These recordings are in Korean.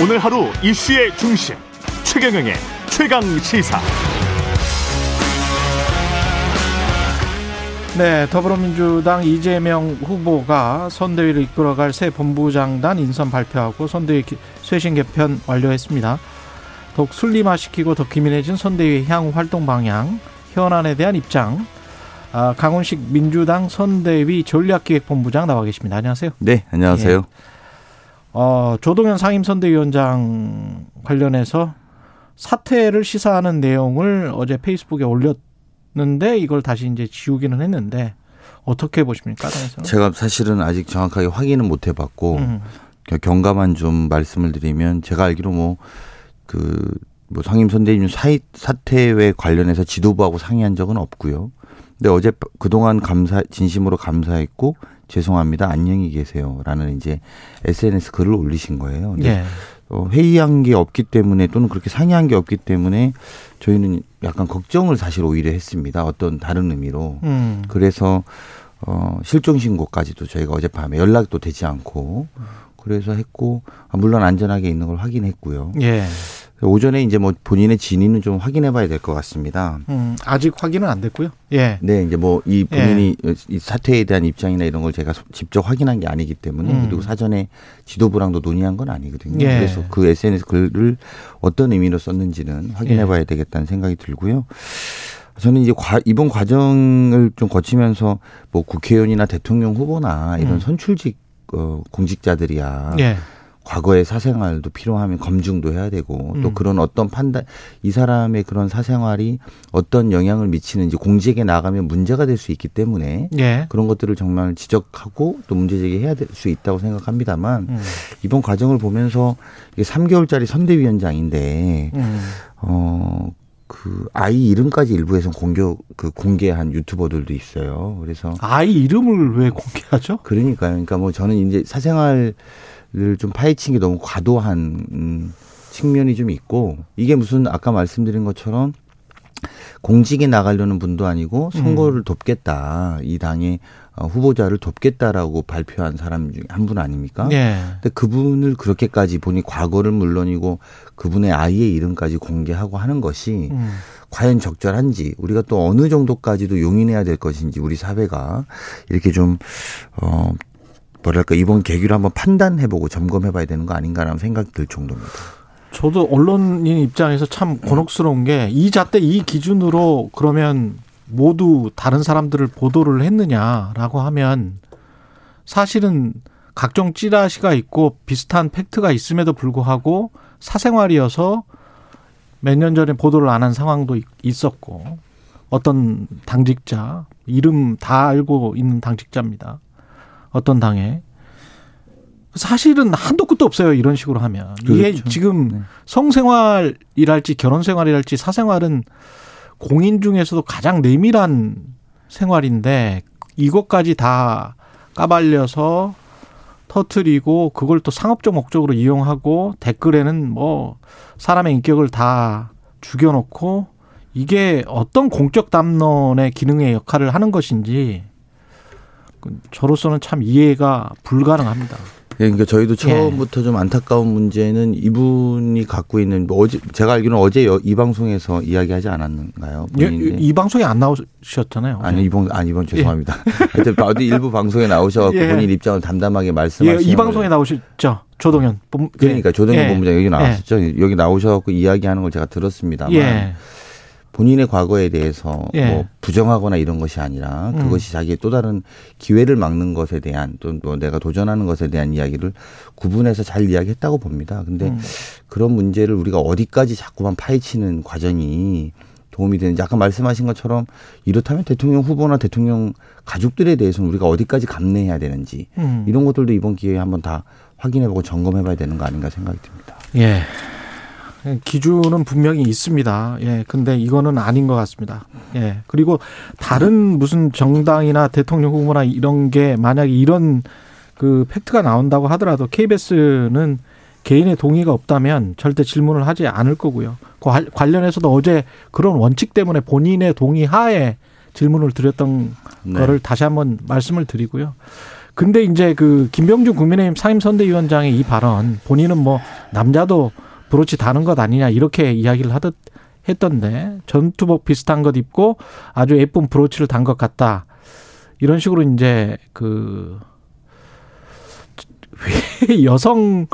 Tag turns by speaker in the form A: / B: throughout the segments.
A: 오늘 하루 이슈의 중심 최경영의 최강 시사.
B: 네, 더불어민주당 이재명 후보가 선대위를 이끌어갈 새 본부장단 인선 발표하고 선대위 쇄신 개편 완료했습니다. 더욱 슬림화시키고 더 기민해진 선대위 향후 활동 방향, 현안에 대한 입장, 아, 강훈식 민주당 선대위 전략기획본부장 나와 계십니다. 안녕하세요.
C: 네, 안녕하세요. 예.
B: 어, 조동현 상임선대위원장 관련해서 사퇴를 시사하는 내용을 어제 페이스북에 올렸는데 이걸 다시 이제 지우기는 했는데 어떻게 보십니까? 당에서는?
C: 제가 사실은 아직 정확하게 확인은 못 해봤고 음. 경감한 좀 말씀을 드리면 제가 알기로 뭐 그 뭐 상임 선대위원 사퇴에 관련해서 지도부하고 상의한 적은 없고요. 근데 어제 그동안 감사 진심으로 감사했고 죄송합니다. 안녕히 계세요라는 이제 SNS 글을 올리신 거예요. 예. 어, 회의한 게 없기 때문에 또는 그렇게 상의한 게 없기 때문에 저희는 약간 걱정을 사실 오히려 했습니다. 어떤 다른 의미로. 음. 그래서 어, 실종 신고까지도 저희가 어젯밤에 연락도 되지 않고 그래서 했고 아, 물론 안전하게 있는 걸 확인했고요. 예. 오전에 이제 뭐 본인의 진위는 좀 확인해 봐야 될 것 같습니다.
B: 음, 아직 확인은 안 됐고요. 예.
C: 네, 이제 뭐 이 본인이 예. 이 사태에 대한 입장이나 이런 걸 제가 직접 확인한 게 아니기 때문에 음. 그리고 사전에 지도부랑도 논의한 건 아니거든요. 예. 그래서 그 SNS 글을 어떤 의미로 썼는지는 확인해 예. 봐야 되겠다는 생각이 들고요. 저는 이제 과, 이번 과정을 좀 거치면서 뭐 국회의원이나 대통령 후보나 이런 음. 선출직 어, 공직자들이야. 예. 과거의 사생활도 필요하면 검증도 해야 되고 또 음. 그런 어떤 판단 이 사람의 그런 사생활이 어떤 영향을 미치는지 공직에 나가면 문제가 될 수 있기 때문에 예. 그런 것들을 정말 지적하고 또 문제 제기해야 될 수 있다고 생각합니다만 음. 이번 과정을 보면서 이게 3개월짜리 선대위원장인데 음. 어. 그 아이 이름까지 일부에서 공개 그 공개한 유튜버들도 있어요. 그래서
B: 아이 이름을 왜 공개하죠?
C: 그러니까요. 그러니까 뭐 저는 이제 사생활 좀 파헤친 게 너무 과도한 음, 측면이 좀 있고 이게 무슨 아까 말씀드린 것처럼 공직에 나가려는 분도 아니고 선거를 음. 돕겠다 이 당의 어, 후보자를 돕겠다라고 발표한 사람 중에 한 분 아닙니까? 네. 근데 그분을 그렇게까지 보니 과거를 물론이고 그분의 아이의 이름까지 공개하고 하는 것이 음. 과연 적절한지 우리가 또 어느 정도까지도 용인해야 될 것인지 우리 사회가 이렇게 좀 어, 뭐랄까 이번 계기로 한번 판단해보고 점검해봐야 되는 거 아닌가라는 생각이 들 정도입니다.
B: 저도 언론인 입장에서 참 곤혹스러운 게 이 잣대 이 기준으로 그러면 모두 다른 사람들을 보도를 했느냐라고 하면 사실은 각종 찌라시가 있고 비슷한 팩트가 있음에도 불구하고 사생활이어서 몇 년 전에 보도를 안 한 상황도 있었고 어떤 당직자 이름 다 알고 있는 당직자입니다. 어떤 당에 사실은 한도 끝도 없어요. 이런 식으로 하면 이게 그렇죠. 지금 네. 성생활이랄지 결혼생활이랄지 사생활은 공인 중에서도 가장 내밀한 생활인데 이것까지 다 까발려서 터트리고 그걸 또 상업적 목적으로 이용하고 댓글에는 뭐 사람의 인격을 다 죽여놓고 이게 어떤 공적 담론의 기능의 역할을 하는 것인지 저로서는 참 이해가 불가능합니다.
C: 예, 그러니까 저희도 예. 처음부터 예. 좀 안타까운 문제는 이분이 갖고 있는 뭐 어제 제가 알기로는 어제 이 방송에서 이야기하지 않았는가요?
B: 예, 이 방송에 안 나오셨잖아요.
C: 아니 이번 아니 이번 죄송합니다. 하여튼 어디 일부 방송에 나오셔서 예. 본인 입장을 담담하게 말씀하시는
B: 예, 이 방송에 나오셨죠. 조동현
C: 그러니까 조동현 본부장 여기 나왔었죠. 여기 나오셔서 이야기하는 걸 제가 들었습니다만. 본인의 과거에 대해서 예. 뭐 부정하거나 이런 것이 아니라 음. 그것이 음. 자기의 또 다른 기회를 막는 것에 대한 또 뭐 내가 도전하는 것에 대한 이야기를 구분해서 잘 이야기했다고 봅니다. 근데 음. 그런 문제를 우리가 어디까지 자꾸만 파헤치는 과정이 도움이 되는지 아까 말씀하신 것처럼 이렇다면 대통령 후보나 대통령 가족들에 대해서는 우리가 어디까지 감내해야 되는지 음. 이런 것들도 이번 기회에 한번 다 확인해보고 점검해봐야 되는 거 아닌가 생각이 듭니다.
B: 예. 기준은 분명히 있습니다. 예. 근데 이거는 아닌 것 같습니다. 예. 그리고 다른 무슨 정당이나 대통령 후보나 이런 게 만약에 이런 그 팩트가 나온다고 하더라도 KBS는 개인의 동의가 없다면 절대 질문을 하지 않을 거고요. 그 관련해서도 어제 그런 원칙 때문에 본인의 동의 하에 질문을 드렸던 네. 거를 다시 한번 말씀을 드리고요. 근데 이제 그 김병준 국민의힘 상임선대위원장의 이 발언 본인은 뭐 남자도 브로치 다는 것 아니냐 이렇게 이야기를 하듯 했던데 전투복 비슷한 것 입고 아주 예쁜 브로치를 단 것 같다. 이런 식으로 이제 그 여성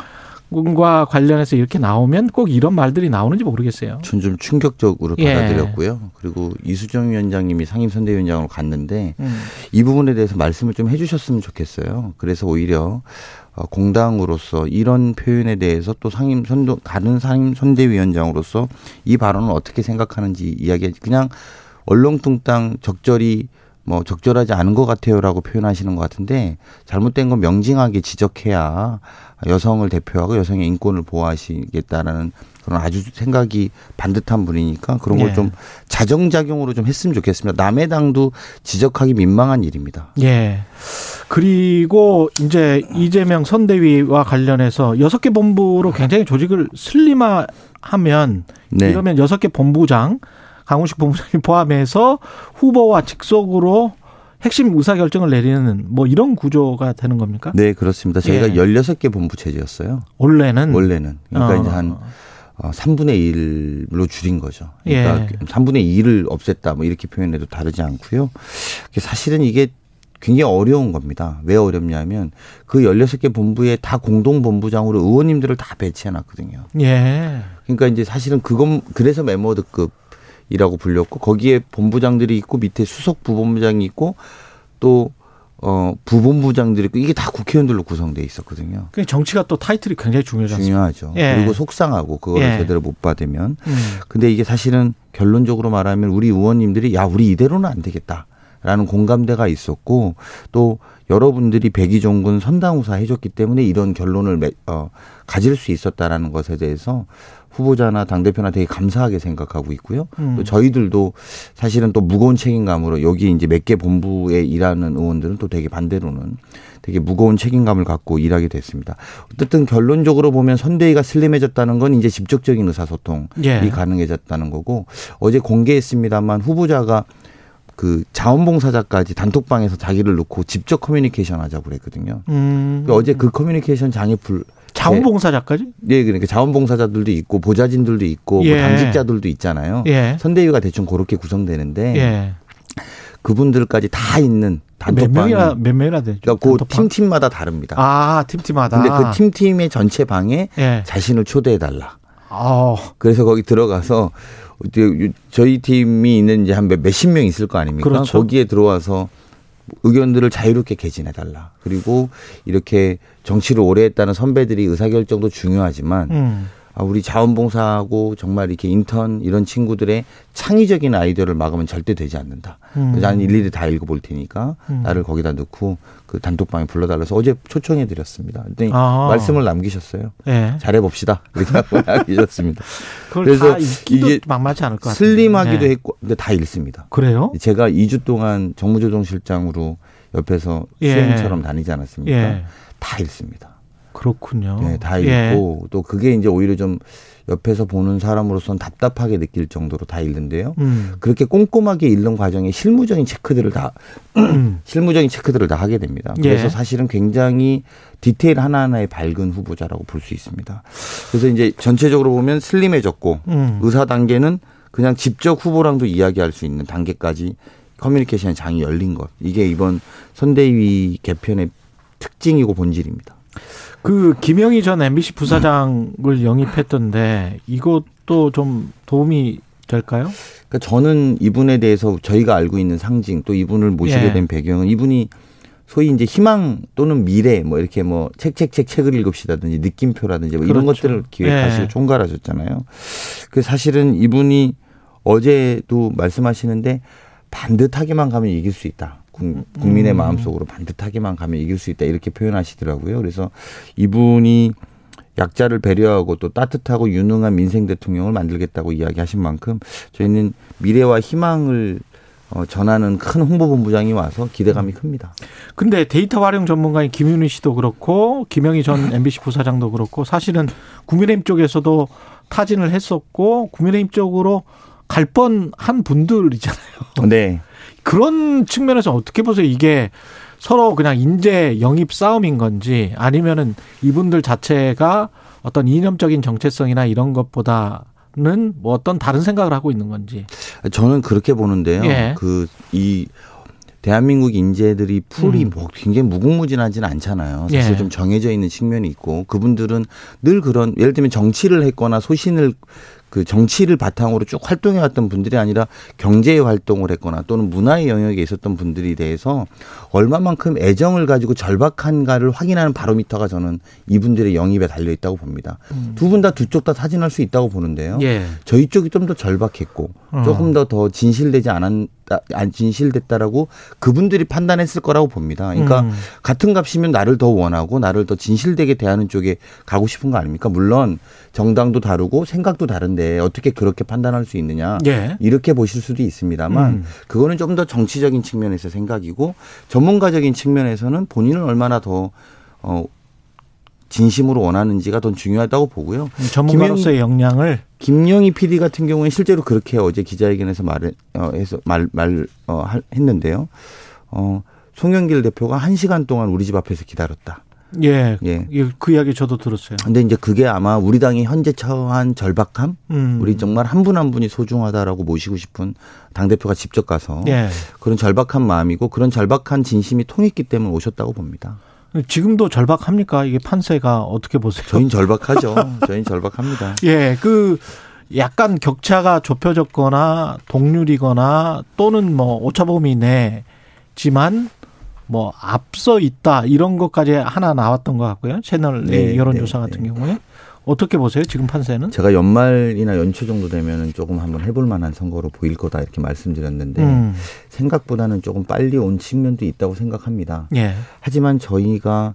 B: 과 관련해서 이렇게 나오면 꼭 이런 말들이 나오는지 모르겠어요.
C: 전 좀 충격적으로
B: 예.
C: 받아들였고요. 그리고 이수정 위원장님이 상임선대위원장으로 갔는데
B: 음.
C: 이 부분에 대해서 말씀을 좀 해주셨으면 좋겠어요. 그래서 오히려 어, 공당으로서 이런 표현에 대해서 또 상임 선도 다른 상임 선대위원장으로서 이 발언을 어떻게 생각하는지 이야기 그냥 얼렁뚱땅 적절히 뭐 적절하지 않은 것 같아요라고 표현하시는 것 같은데 잘못된 건 명징하게 지적해야 여성을 대표하고 여성의 인권을 보호하시겠다라는 그런 아주 생각이 반듯한 분이니까 그런 걸
B: 예.
C: 좀 자정작용으로 좀 했으면 좋겠습니다. 남의 당도 지적하기 민망한 일입니다.
B: 예. 그리고 이제 이재명 선대위와 관련해서 여섯 개 본부로 굉장히 조직을 슬림화하면
C: 네.
B: 이러면 여섯 개 본부장 강훈식 본부장님 포함해서 후보와 직속으로 핵심 의사결정을 내리는 뭐 이런 구조가 되는 겁니까?
C: 네, 그렇습니다. 저희가
B: 예.
C: 16개 본부 체제였어요.
B: 원래는
C: 원래는. 그러니까
B: 어.
C: 이제 한 어, 3분의 1로 줄인 거죠. 그러니까
B: 예.
C: 3분의 2를 없앴다 뭐 이렇게 표현해도 다르지 않고요. 사실은 이게 굉장히 어려운 겁니다. 왜 어렵냐면 그 16개 본부에 다 공동 본부장으로 의원님들을 다 배치해 놨거든요.
B: 예.
C: 그러니까 이제 사실은 그건 그래서 메모드급 이라고 불렸고 거기에 본부장들이 있고 밑에 수석 부본부장이 있고 또 어, 부본부장들이 있고 이게 다 국회의원들로 구성돼 있었거든요.
B: 그 정치가 또 타이틀이 굉장히 않습니까?
C: 중요하죠.
B: 예.
C: 그리고 속상하고 그거를
B: 예.
C: 제대로 못 받으면.
B: 음.
C: 근데 이게 사실은 결론적으로 말하면 우리 의원님들이 야 우리 이대로는 안 되겠다 라는 공감대가 있었고 또 여러분들이 백의종군 선당우사 해줬기 때문에 이런 결론을 매, 어, 가질 수 있었다라는 것에 대해서 후보자나 당 대표나 되게 감사하게 생각하고 있고요.
B: 음.
C: 또 저희들도 사실은 또 무거운 책임감으로 여기 이제 몇 개 본부에 일하는 의원들은 또 되게 반대로는 되게 무거운 책임감을 갖고 일하게 됐습니다. 어쨌든 결론적으로 보면 선대위가 슬림해졌다는 건 이제 직접적인 의사소통이
B: 예.
C: 가능해졌다는 거고 어제 공개했습니다만 후보자가 그 자원봉사자까지 단톡방에서 자기를 놓고 직접 커뮤니케이션 하자고 그랬거든요.
B: 음.
C: 그러니까 어제 그 커뮤니케이션 장애 불
B: 자원봉사자까지?
C: 네, 그러니까 자원봉사자들도 있고 보좌진들도 있고 뭐
B: 예.
C: 당직자들도 있잖아요.
B: 예.
C: 선대위가 대충 그렇게 구성되는데
B: 예.
C: 그분들까지 다 있는
B: 명이나 몇 명이나 되죠?
C: 그러니까 그
B: 단톡방?
C: 팀팀마다 다릅니다.
B: 아 팀팀마다.
C: 근데 그 팀팀의 전체 방에
B: 예.
C: 자신을 초대해 달라.
B: 아,
C: 그래서 거기 들어가서 저희 팀이 있는 이제 한 몇- 몇십 명 있을 거 아닙니까?
B: 그렇죠.
C: 거기에 들어와서 의견들을 자유롭게 개진해 달라. 그리고 이렇게 정치를 오래 했다는 선배들이 의사결정도 중요하지만
B: 음.
C: 아, 우리 자원봉사하고 정말 이렇게 인턴 이런 친구들의 창의적인 아이디어를 막으면 절대 되지 않는다.
B: 음.
C: 그래서 나는 일일이 다 읽어볼 테니까
B: 음.
C: 나를 거기다 넣고 그 단톡방에 불러달라서 어제 초청해 드렸습니다. 그랬더니
B: 아.
C: 말씀을 남기셨어요.
B: 예.
C: 잘해봅시다. 이렇게 하고 남기셨습니다. 그래서 이게
B: 만만치 않을 것 같아요.
C: 슬림하기도 했고, 근데 다 읽습니다.
B: 그래요?
C: 제가 2주 동안 정무조정실장으로 옆에서
B: 예.
C: 수행처럼 다니지 않았습니까?
B: 예.
C: 다 읽습니다.
B: 그렇군요.
C: 네, 다
B: 예.
C: 읽고 또 그게 이제 오히려 좀 옆에서 보는 사람으로서는 답답하게 느낄 정도로 다 읽는데요.
B: 음.
C: 그렇게 꼼꼼하게 읽는 과정에 실무적인 체크들을 다
B: 음.
C: 실무적인 체크들을 다 하게 됩니다.
B: 예.
C: 그래서 사실은 굉장히 디테일 하나하나에 밝은 후보자라고 볼 수 있습니다. 그래서 이제 전체적으로 보면 슬림해졌고
B: 음.
C: 의사 단계는 그냥 직접 후보랑도 이야기할 수 있는 단계까지 커뮤니케이션 장이 열린 것. 이게 이번 선대위 개편의 특징이고 본질입니다.
B: 그 김영희 전 MBC 부사장을 영입했던데 이것도 좀 도움이 될까요?
C: 그러니까 저는 이분에 대해서 저희가 알고 있는 상징 또 이분을 모시게
B: 예.
C: 된 배경은 이분이 소위 이제 희망 또는 미래 뭐 이렇게 뭐 책 책 책 책을 읽읍시다든지 느낌표라든지 뭐 이런
B: 그렇죠.
C: 것들을 기획하시고
B: 예.
C: 총괄하셨잖아요. 그 사실은 이분이 어제도 말씀하시는데 반듯하게만 가면 이길 수 있다. 국- 국민의
B: 음.
C: 마음속으로 반듯하게만 가면 이길 수 있다. 이렇게 표현하시더라고요. 그래서 이분이 약자를 배려하고 또 따뜻하고 유능한 민생 대통령을 만들겠다고 이야기하신 만큼 저희는 미래와 희망을 어, 전하는 큰 홍보본부장이 와서 기대감이 큽니다.
B: 근데 데이터 활용 전문가인 김윤희 씨도 그렇고 김영희 전 MBC 부사장도 그렇고 사실은 국민의힘 쪽에서도 타진을 했었고 국민의힘 쪽으로 갈 뻔한 분들이잖아요.
C: 네.
B: 그런 측면에서 어떻게 보세요? 이게 서로 그냥 인재 영입 싸움인 건지 아니면은 이분들 자체가 어떤 이념적인 정체성이나 이런 것보다는 뭐 어떤 다른 생각을 하고 있는 건지.
C: 저는 그렇게 보는데요.
B: 예.
C: 그이 대한민국 인재들이 풀이
B: 음.
C: 뭐 굉장히 무궁무진하지는 않잖아요. 사실
B: 예.
C: 좀 정해져 있는 측면이 있고 그분들은 늘 그런 예를 들면 정치를 했거나 소신을 그 정치를 바탕으로 쭉 활동해 왔던 분들이 아니라 경제 활동을 했거나 또는 문화의 영역에 있었던 분들이 대해서 얼마만큼 애정을 가지고 절박한가를 확인하는 바로미터가 저는 이분들의 영입에 달려 있다고 봅니다. 두분 다 두 쪽다 타진할 수 있다고 보는데요.
B: 음. 예.
C: 저희 쪽이 좀 더 절박했고
B: 어.
C: 조금 더 더 진실되지 않 았다, 안 진실됐다라고 그분들이 판단했을 거라고 봅니다. 그러니까
B: 음.
C: 같은 값이면 나를 더 원하고 나를 더 진실되게 대하는 쪽에 가고 싶은 거 아닙니까? 물론 정당도 다르고 생각도 다른데 어떻게 그렇게 판단할 수 있느냐
B: 예.
C: 이렇게 보실 수도 있습니다만
B: 음.
C: 그거는 좀 더 정치적인 측면에서 생각이고 전문가적인 측면에서는 본인을 얼마나 더 어, 진심으로 원하는지가 더 중요하다고 보고요.
B: 전문가로서의 역량을
C: 김영희 PD 같은 경우는 실제로 그렇게 어제 기자회견에서 말을 어, 해서 말 말 어, 할- 했는데요. 어, 송영길 대표가 한 시간 동안 우리 집 앞에서 기다렸다.
B: 예.
C: 예.
B: 예, 그 이야기 저도 들었어요.
C: 근데 이제 그게 아마 우리 당이 현재 처한 절박함,
B: 음.
C: 우리 정말 한분한 분이 소중하다라고 모시고 싶은 당 대표가 직접 가서
B: 예.
C: 그런 절박한 마음이고 그런 절박한 진심이 통했기 때문에 오셨다고 봅니다.
B: 지금도 절박합니까? 이게 판세가 어떻게 보세요?
C: 저희는 절박하죠. 저희는 절박합니다.
B: 예, 그 약간 격차가 좁혀졌거나 동률이거나 또는 뭐 오차범위 내지만 뭐 앞서 있다 이런 것까지 하나 나왔던 것 같고요. 채널 A
C: 네,
B: 여론조사
C: 네,
B: 같은
C: 네.
B: 경우에 어떻게 보세요? 지금 판세는?
C: 제가 연말이나 연초 정도 되면은 조금 한번 해볼 만한 선거로 보일 거다 이렇게 말씀드렸는데
B: 음,
C: 생각보다는 조금 빨리 온 측면도 있다고 생각합니다.
B: 예,
C: 하지만 저희가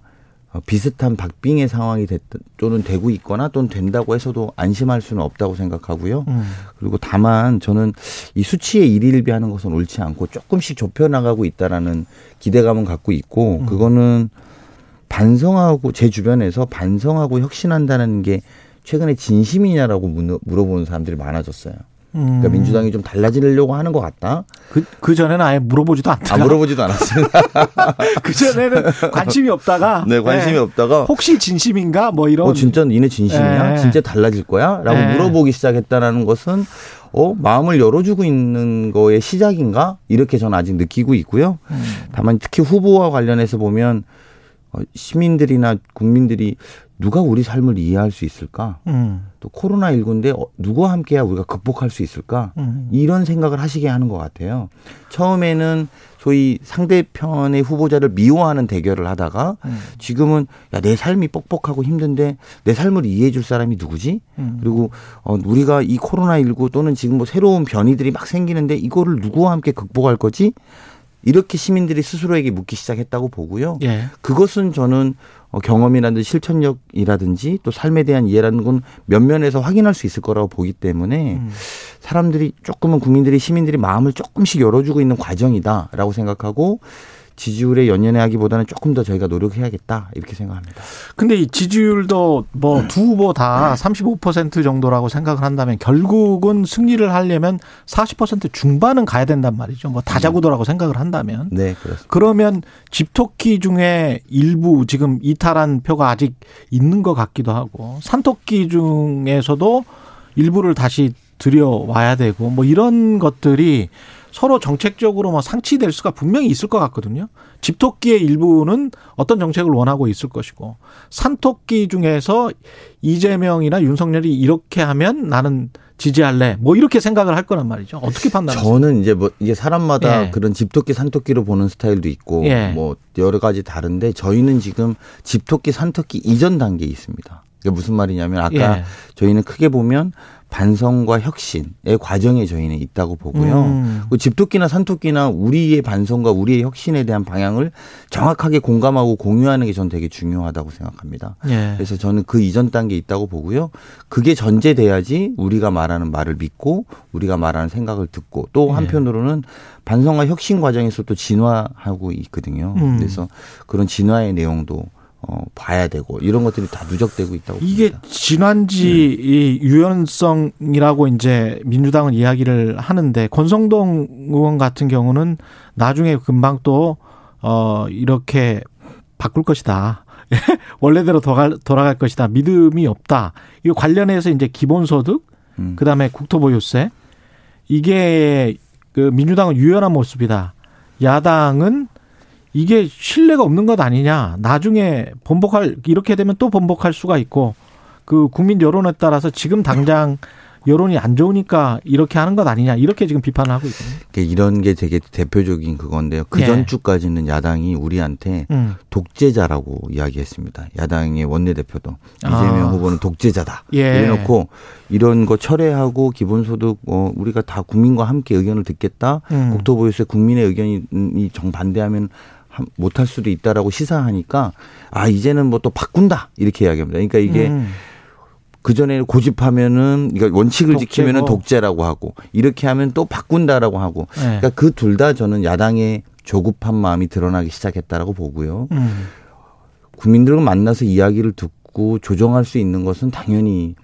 C: 어, 비슷한 박빙의 상황이 됐 또는 되고 있거나 또는 된다고 해서도 안심할 수는 없다고 생각하고요.
B: 음,
C: 그리고 다만 저는 이 수치에 일일비하는 것은 옳지 않고 조금씩 좁혀 나가고 있다라는 기대감은 갖고 있고
B: 음.
C: 그거는 반성하고 제 주변에서 반성하고 혁신한다는 게 최근에 진심이냐라고 문- 물어보는 사람들이 많아졌어요.
B: 음.
C: 그러니까 민주당이 좀 달라지려고 하는 것 같다.
B: 그, 그 전에는 아예 물어보지도
C: 아
B: 않다가
C: 물어보지도 않았어요.
B: 그 전에는 관심이 없다가
C: 네 관심이
B: 예,
C: 없다가
B: 혹시 진심인가 뭐 이런
C: 어 진짜 니네 진심이야?
B: 예.
C: 진짜 달라질 거야? 라고
B: 예.
C: 물어보기 시작했다라는 것은 어 마음을 열어주고 있는 거의 시작인가? 이렇게 저는 아직 느끼고 있고요.
B: 음.
C: 다만 특히 후보와 관련해서 보면 어, 시민들이나 국민들이 누가 우리 삶을 이해할 수 있을까?
B: 음,
C: 또 코로나 19인데 어, 누구와 함께야 우리가 극복할 수 있을까?
B: 음.
C: 이런 생각을 하시게 하는 것 같아요. 처음에는 소위 상대편의 후보자를 미워하는 대결을 하다가
B: 음.
C: 지금은 야 내 삶이 뻑뻑하고 힘든데 내 삶을 이해해 줄 사람이 누구지?
B: 음.
C: 그리고 어 우리가 이 코로나 19 또는 지금 뭐 새로운 변이들이 막 생기는데 이거를 누구와 함께 극복할 거지? 이렇게 시민들이 스스로에게 묻기 시작했다고 보고요.
B: 예.
C: 그것은 저는 어, 경험이라든지 실천력이라든지 또 삶에 대한 이해라는 건 면면에서 확인할 수 있을 거라고 보기 때문에
B: 음.
C: 사람들이 조금은 국민들이 시민들이 마음을 조금씩 열어주고 있는 과정이다라고 생각하고 지지율에 연연해 하기보다는 조금 더 저희가 노력해야겠다 이렇게 생각합니다.
B: 근데 이 지지율도 뭐 두 후보 다 35% 정도라고 생각을 한다면 결국은 승리를 하려면 40% 중반은 가야 된단 말이죠. 뭐 다자구도라고 생각을 한다면.
C: 네, 그렇습니다.
B: 그러면 집토끼 중에 일부 지금 이탈한 표가 아직 있는 것 같기도 하고 산토끼 중에서도 일부를 다시 들여와야 되고 뭐 이런 것들이 서로 정책적으로 뭐 상치될 수가 분명히 있을 것 같거든요. 집토끼의 일부는 어떤 정책을 원하고 있을 것이고 산토끼 중에서 이재명이나 윤석열이 이렇게 하면 나는 지지할래. 뭐 이렇게 생각을 할 거란 말이죠. 어떻게 판단하세요?
C: 저는 이제 뭐 이게 사람마다
B: 예.
C: 그런 집토끼 산토끼로 보는 스타일도 있고
B: 예.
C: 뭐 여러 가지 다른데 저희는 지금 집토끼 산토끼 이전 단계에 있습니다. 이게 무슨 말이냐면 아까
B: 예.
C: 저희는 크게 보면 반성과 혁신의 과정에 저희는 있다고 보고요.
B: 음.
C: 그 집토끼나 산토끼나 우리의 반성과 우리의 혁신에 대한 방향을 정확하게 공감하고 공유하는 게 저는 되게 중요하다고 생각합니다.
B: 예.
C: 그래서 저는 그 이전 단계에 있다고 보고요. 그게 전제돼야지 우리가 말하는 말을 믿고 우리가 말하는 생각을 듣고 또
B: 예.
C: 한편으로는 반성과 혁신 과정에서 또 진화하고 있거든요.
B: 음.
C: 그래서 그런 진화의 내용도 어, 봐야 되고 이런 것들이 다 누적되고 있다고
B: 이게
C: 봅니다.
B: 진환지
C: 네.
B: 이 유연성이라고 이제 민주당은 이야기를 하는데 권성동 의원 같은 경우는 나중에 금방 또 어 이렇게 바꿀 것이다. 원래대로 돌아갈, 돌아갈 것이다. 믿음이 없다. 이거 관련해서 이제 기본소득, 음. 그 다음에 국토보유세. 이게 그 민주당은 유연한 모습이다. 야당은 이게 신뢰가 없는 것 아니냐. 나중에 번복할, 이렇게 되면 또 번복할 수가 있고 그 국민 여론에 따라서 지금 당장 여론이 안 좋으니까 이렇게 하는 것 아니냐 이렇게 지금 비판을 하고 있거든요.
C: 이런 게 되게 대표적인 그건데요. 그 전주까지는 예. 야당이 우리한테 음. 독재자라고 이야기했습니다. 야당의 원내대표도 이재명 아. 후보는 독재자다. 예. 이래놓고 이런 거 철회하고 기본소득 어, 우리가 다 국민과 함께 의견을 듣겠다. 음. 국토보유세 국민의 의견이 정반대하면 못할 수도 있다라고 시사하니까 아 이제는 뭐 또 바꾼다 이렇게 이야기합니다. 그러니까 이게 음. 그 전에 고집하면은 그러니까 원칙을 독재고. 지키면은 독재라고 하고 이렇게 하면 또 바꾼다라고 하고 네. 그러니까 그 둘 다 저는 야당의 조급한 마음이 드러나기 시작했다라고 보고요. 음. 국민들과 만나서 이야기를 듣고 조정할 수 있는 것은 당연히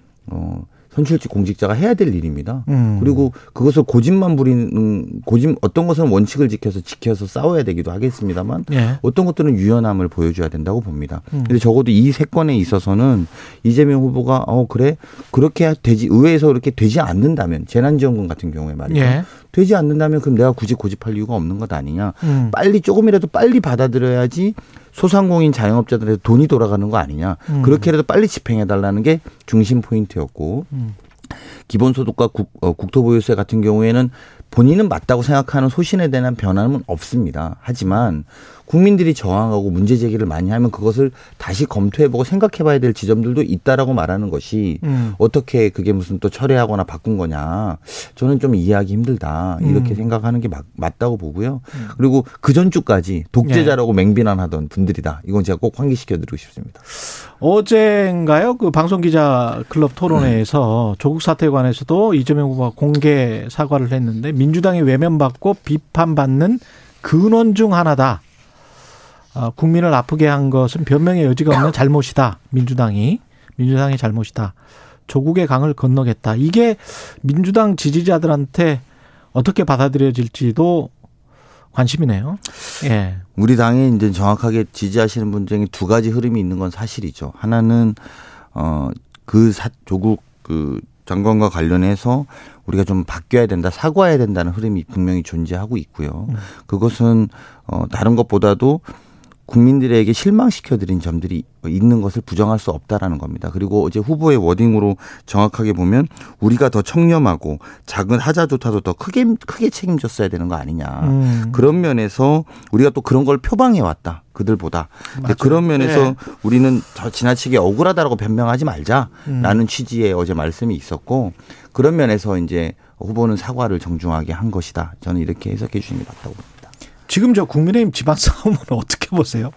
C: 어 선출직 공직자가 해야 될 일입니다. 음. 그리고 그것을 고집만 부리는 고집 어떤 것은 원칙을 지켜서 지켜서 싸워야 되기도 하겠습니다만 예. 어떤 것들은 유연함을 보여줘야 된다고 봅니다. 음. 근데 적어도 이세 건에 있어서는 이재명 후보가 어 그래 그렇게 되지 의회에서 그렇게 되지 않는다면 재난지원금 같은 경우에 말이죠. 예. 되지 않는다면 그럼 내가 굳이 고집할 이유가 없는 것 아니냐. 음. 빨리 조금이라도 빨리 받아들여야지 소상공인 자영업자들한테 돈이 돌아가는 거 아니냐. 음. 그렇게라도 빨리 집행해 달라는 게 중심 포인트였고 음. 기본소득과 국, 어, 국토보유세 같은 경우에는 본인은 맞다고 생각하는 소신에 대한 변함은 없습니다. 하지만 국민들이 저항하고 문제 제기를 많이 하면 그것을 다시 검토해보고 생각해봐야 될 지점들도 있다라고 말하는 것이 음. 어떻게 그게 무슨 또 철회하거나 바꾼 거냐 저는 좀 이해하기 힘들다 이렇게 음. 생각하는 게 맞, 맞다고 보고요. 음. 그리고 그 전주까지 독재자라고 네. 맹비난하던 분들이다 이건 제가 꼭 환기시켜드리고 싶습니다.
B: 어젠가요 그 방송 기자 클럽 토론회에서 조국 사태에 관해서도 이재명 후보가 공개 사과를 했는데 민주당이 외면받고 비판받는 근원 중 하나다. 어, 국민을 아프게 한 것은 변명의 여지가 없는 잘못이다. 민주당이 민주당의 잘못이다. 조국의 강을 건너겠다. 이게 민주당 지지자들한테 어떻게 받아들여질지도 관심이네요. 예.
C: 우리 당에 이제 정확하게 지지하시는 분 중에 두 가지 흐름이 있는 건 사실이죠. 하나는 어그 조국 그 장관과 관련해서 우리가 좀 바뀌어야 된다, 사과해야 된다는 흐름이 분명히 존재하고 있고요. 음. 그것은 어 다른 것보다도 국민들에게 실망시켜드린 점들이 있는 것을 부정할 수 없다라는 겁니다. 그리고 어제 후보의 워딩으로 정확하게 보면 우리가 더 청렴하고 작은 하자조차도 더 크게 크게 책임졌어야 되는 거 아니냐. 음. 그런 면에서 우리가 또 그런 걸 표방해 왔다. 그들보다. 그런 면에서 네. 우리는 더 지나치게 억울하다라고 변명하지 말자라는 음. 취지의 어제 말씀이 있었고 그런 면에서 이제 후보는 사과를 정중하게 한 것이다. 저는 이렇게 해석해 주시는 게 맞다고 봅니다.
B: 지금 저 국민의힘 집안 싸움은 어떻게 보세요?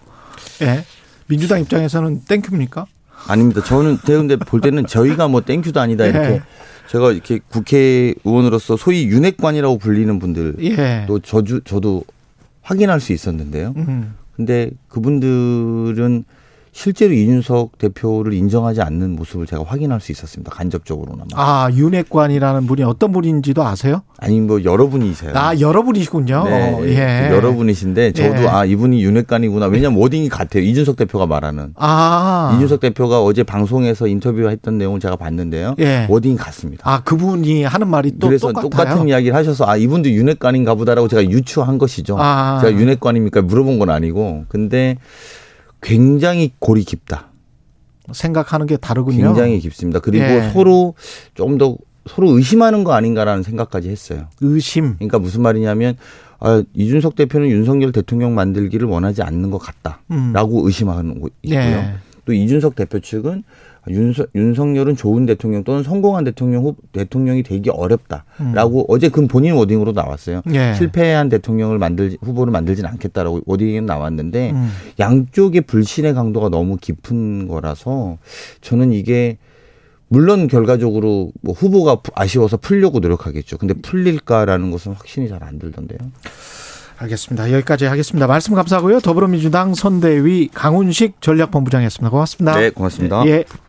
B: 예. 민주당 입장에서는 thank you입니까?
C: 아닙니다. 저는 근데 볼 때는 저희가 뭐 thank you도 아니다 이렇게 예. 제가 이렇게 국회의원으로서 소위 윤핵관이라고 불리는 분들 예. 또 저주 저도 확인할 수 있었는데요. 음. 근데 그분들은 실제로 이준석 대표를 인정하지 않는 모습을 제가 확인할 수 있었습니다. 간접적으로나마.
B: 아, 윤핵관이라는 분이 어떤 분인지도 아세요?
C: 아니, 뭐, 여러분이세요.
B: 아, 여러분이시군요. 네, 어,
C: 예. 여러분이신데, 저도 예. 아, 이분이 윤핵관이구나. 왜냐면 워딩이 같아요. 이준석 대표가 말하는. 아. 이준석 대표가 어제 방송에서 인터뷰했던 내용을 제가 봤는데요. 예. 워딩이 같습니다.
B: 아, 그분이 하는 말이 또 그래서 똑같아요?
C: 똑같은 이야기를 하셔서, 아, 이분도 윤핵관인가 보다라고 제가 유추한 것이죠. 아. 제가 윤핵관입니까? 물어본 건 아니고. 근데, 굉장히 골이 깊다.
B: 생각하는 게 다르군요.
C: 굉장히 깊습니다. 그리고 예. 서로 좀더 서로 의심하는 거 아닌가라는 생각까지 했어요.
B: 의심.
C: 그러니까 무슨 말이냐면 아, 이준석 대표는 윤석열 대통령 만들기를 원하지 않는 것 같다라고 음. 의심하는 거 있고요. 예. 또 이준석 대표 측은 윤석, 윤석열은 좋은 대통령 또는 성공한 대통령 후, 대통령이 되기 어렵다라고 음. 어제 그 본인 워딩으로 나왔어요. 예. 실패한 대통령을 만들 후보를 만들지는 않겠다라고 워딩이 나왔는데 음. 양쪽의 불신의 강도가 너무 깊은 거라서 저는 이게 물론 결과적으로 뭐 후보가 아쉬워서 풀려고 노력하겠죠. 근데 풀릴까라는 것은 확신이 잘 안 들던데요.
B: 알겠습니다. 여기까지 하겠습니다. 말씀 감사하고요. 더불어민주당 선대위 강훈식 전략본부장이었습니다. 고맙습니다.
C: 네, 고맙습니다.
B: 예.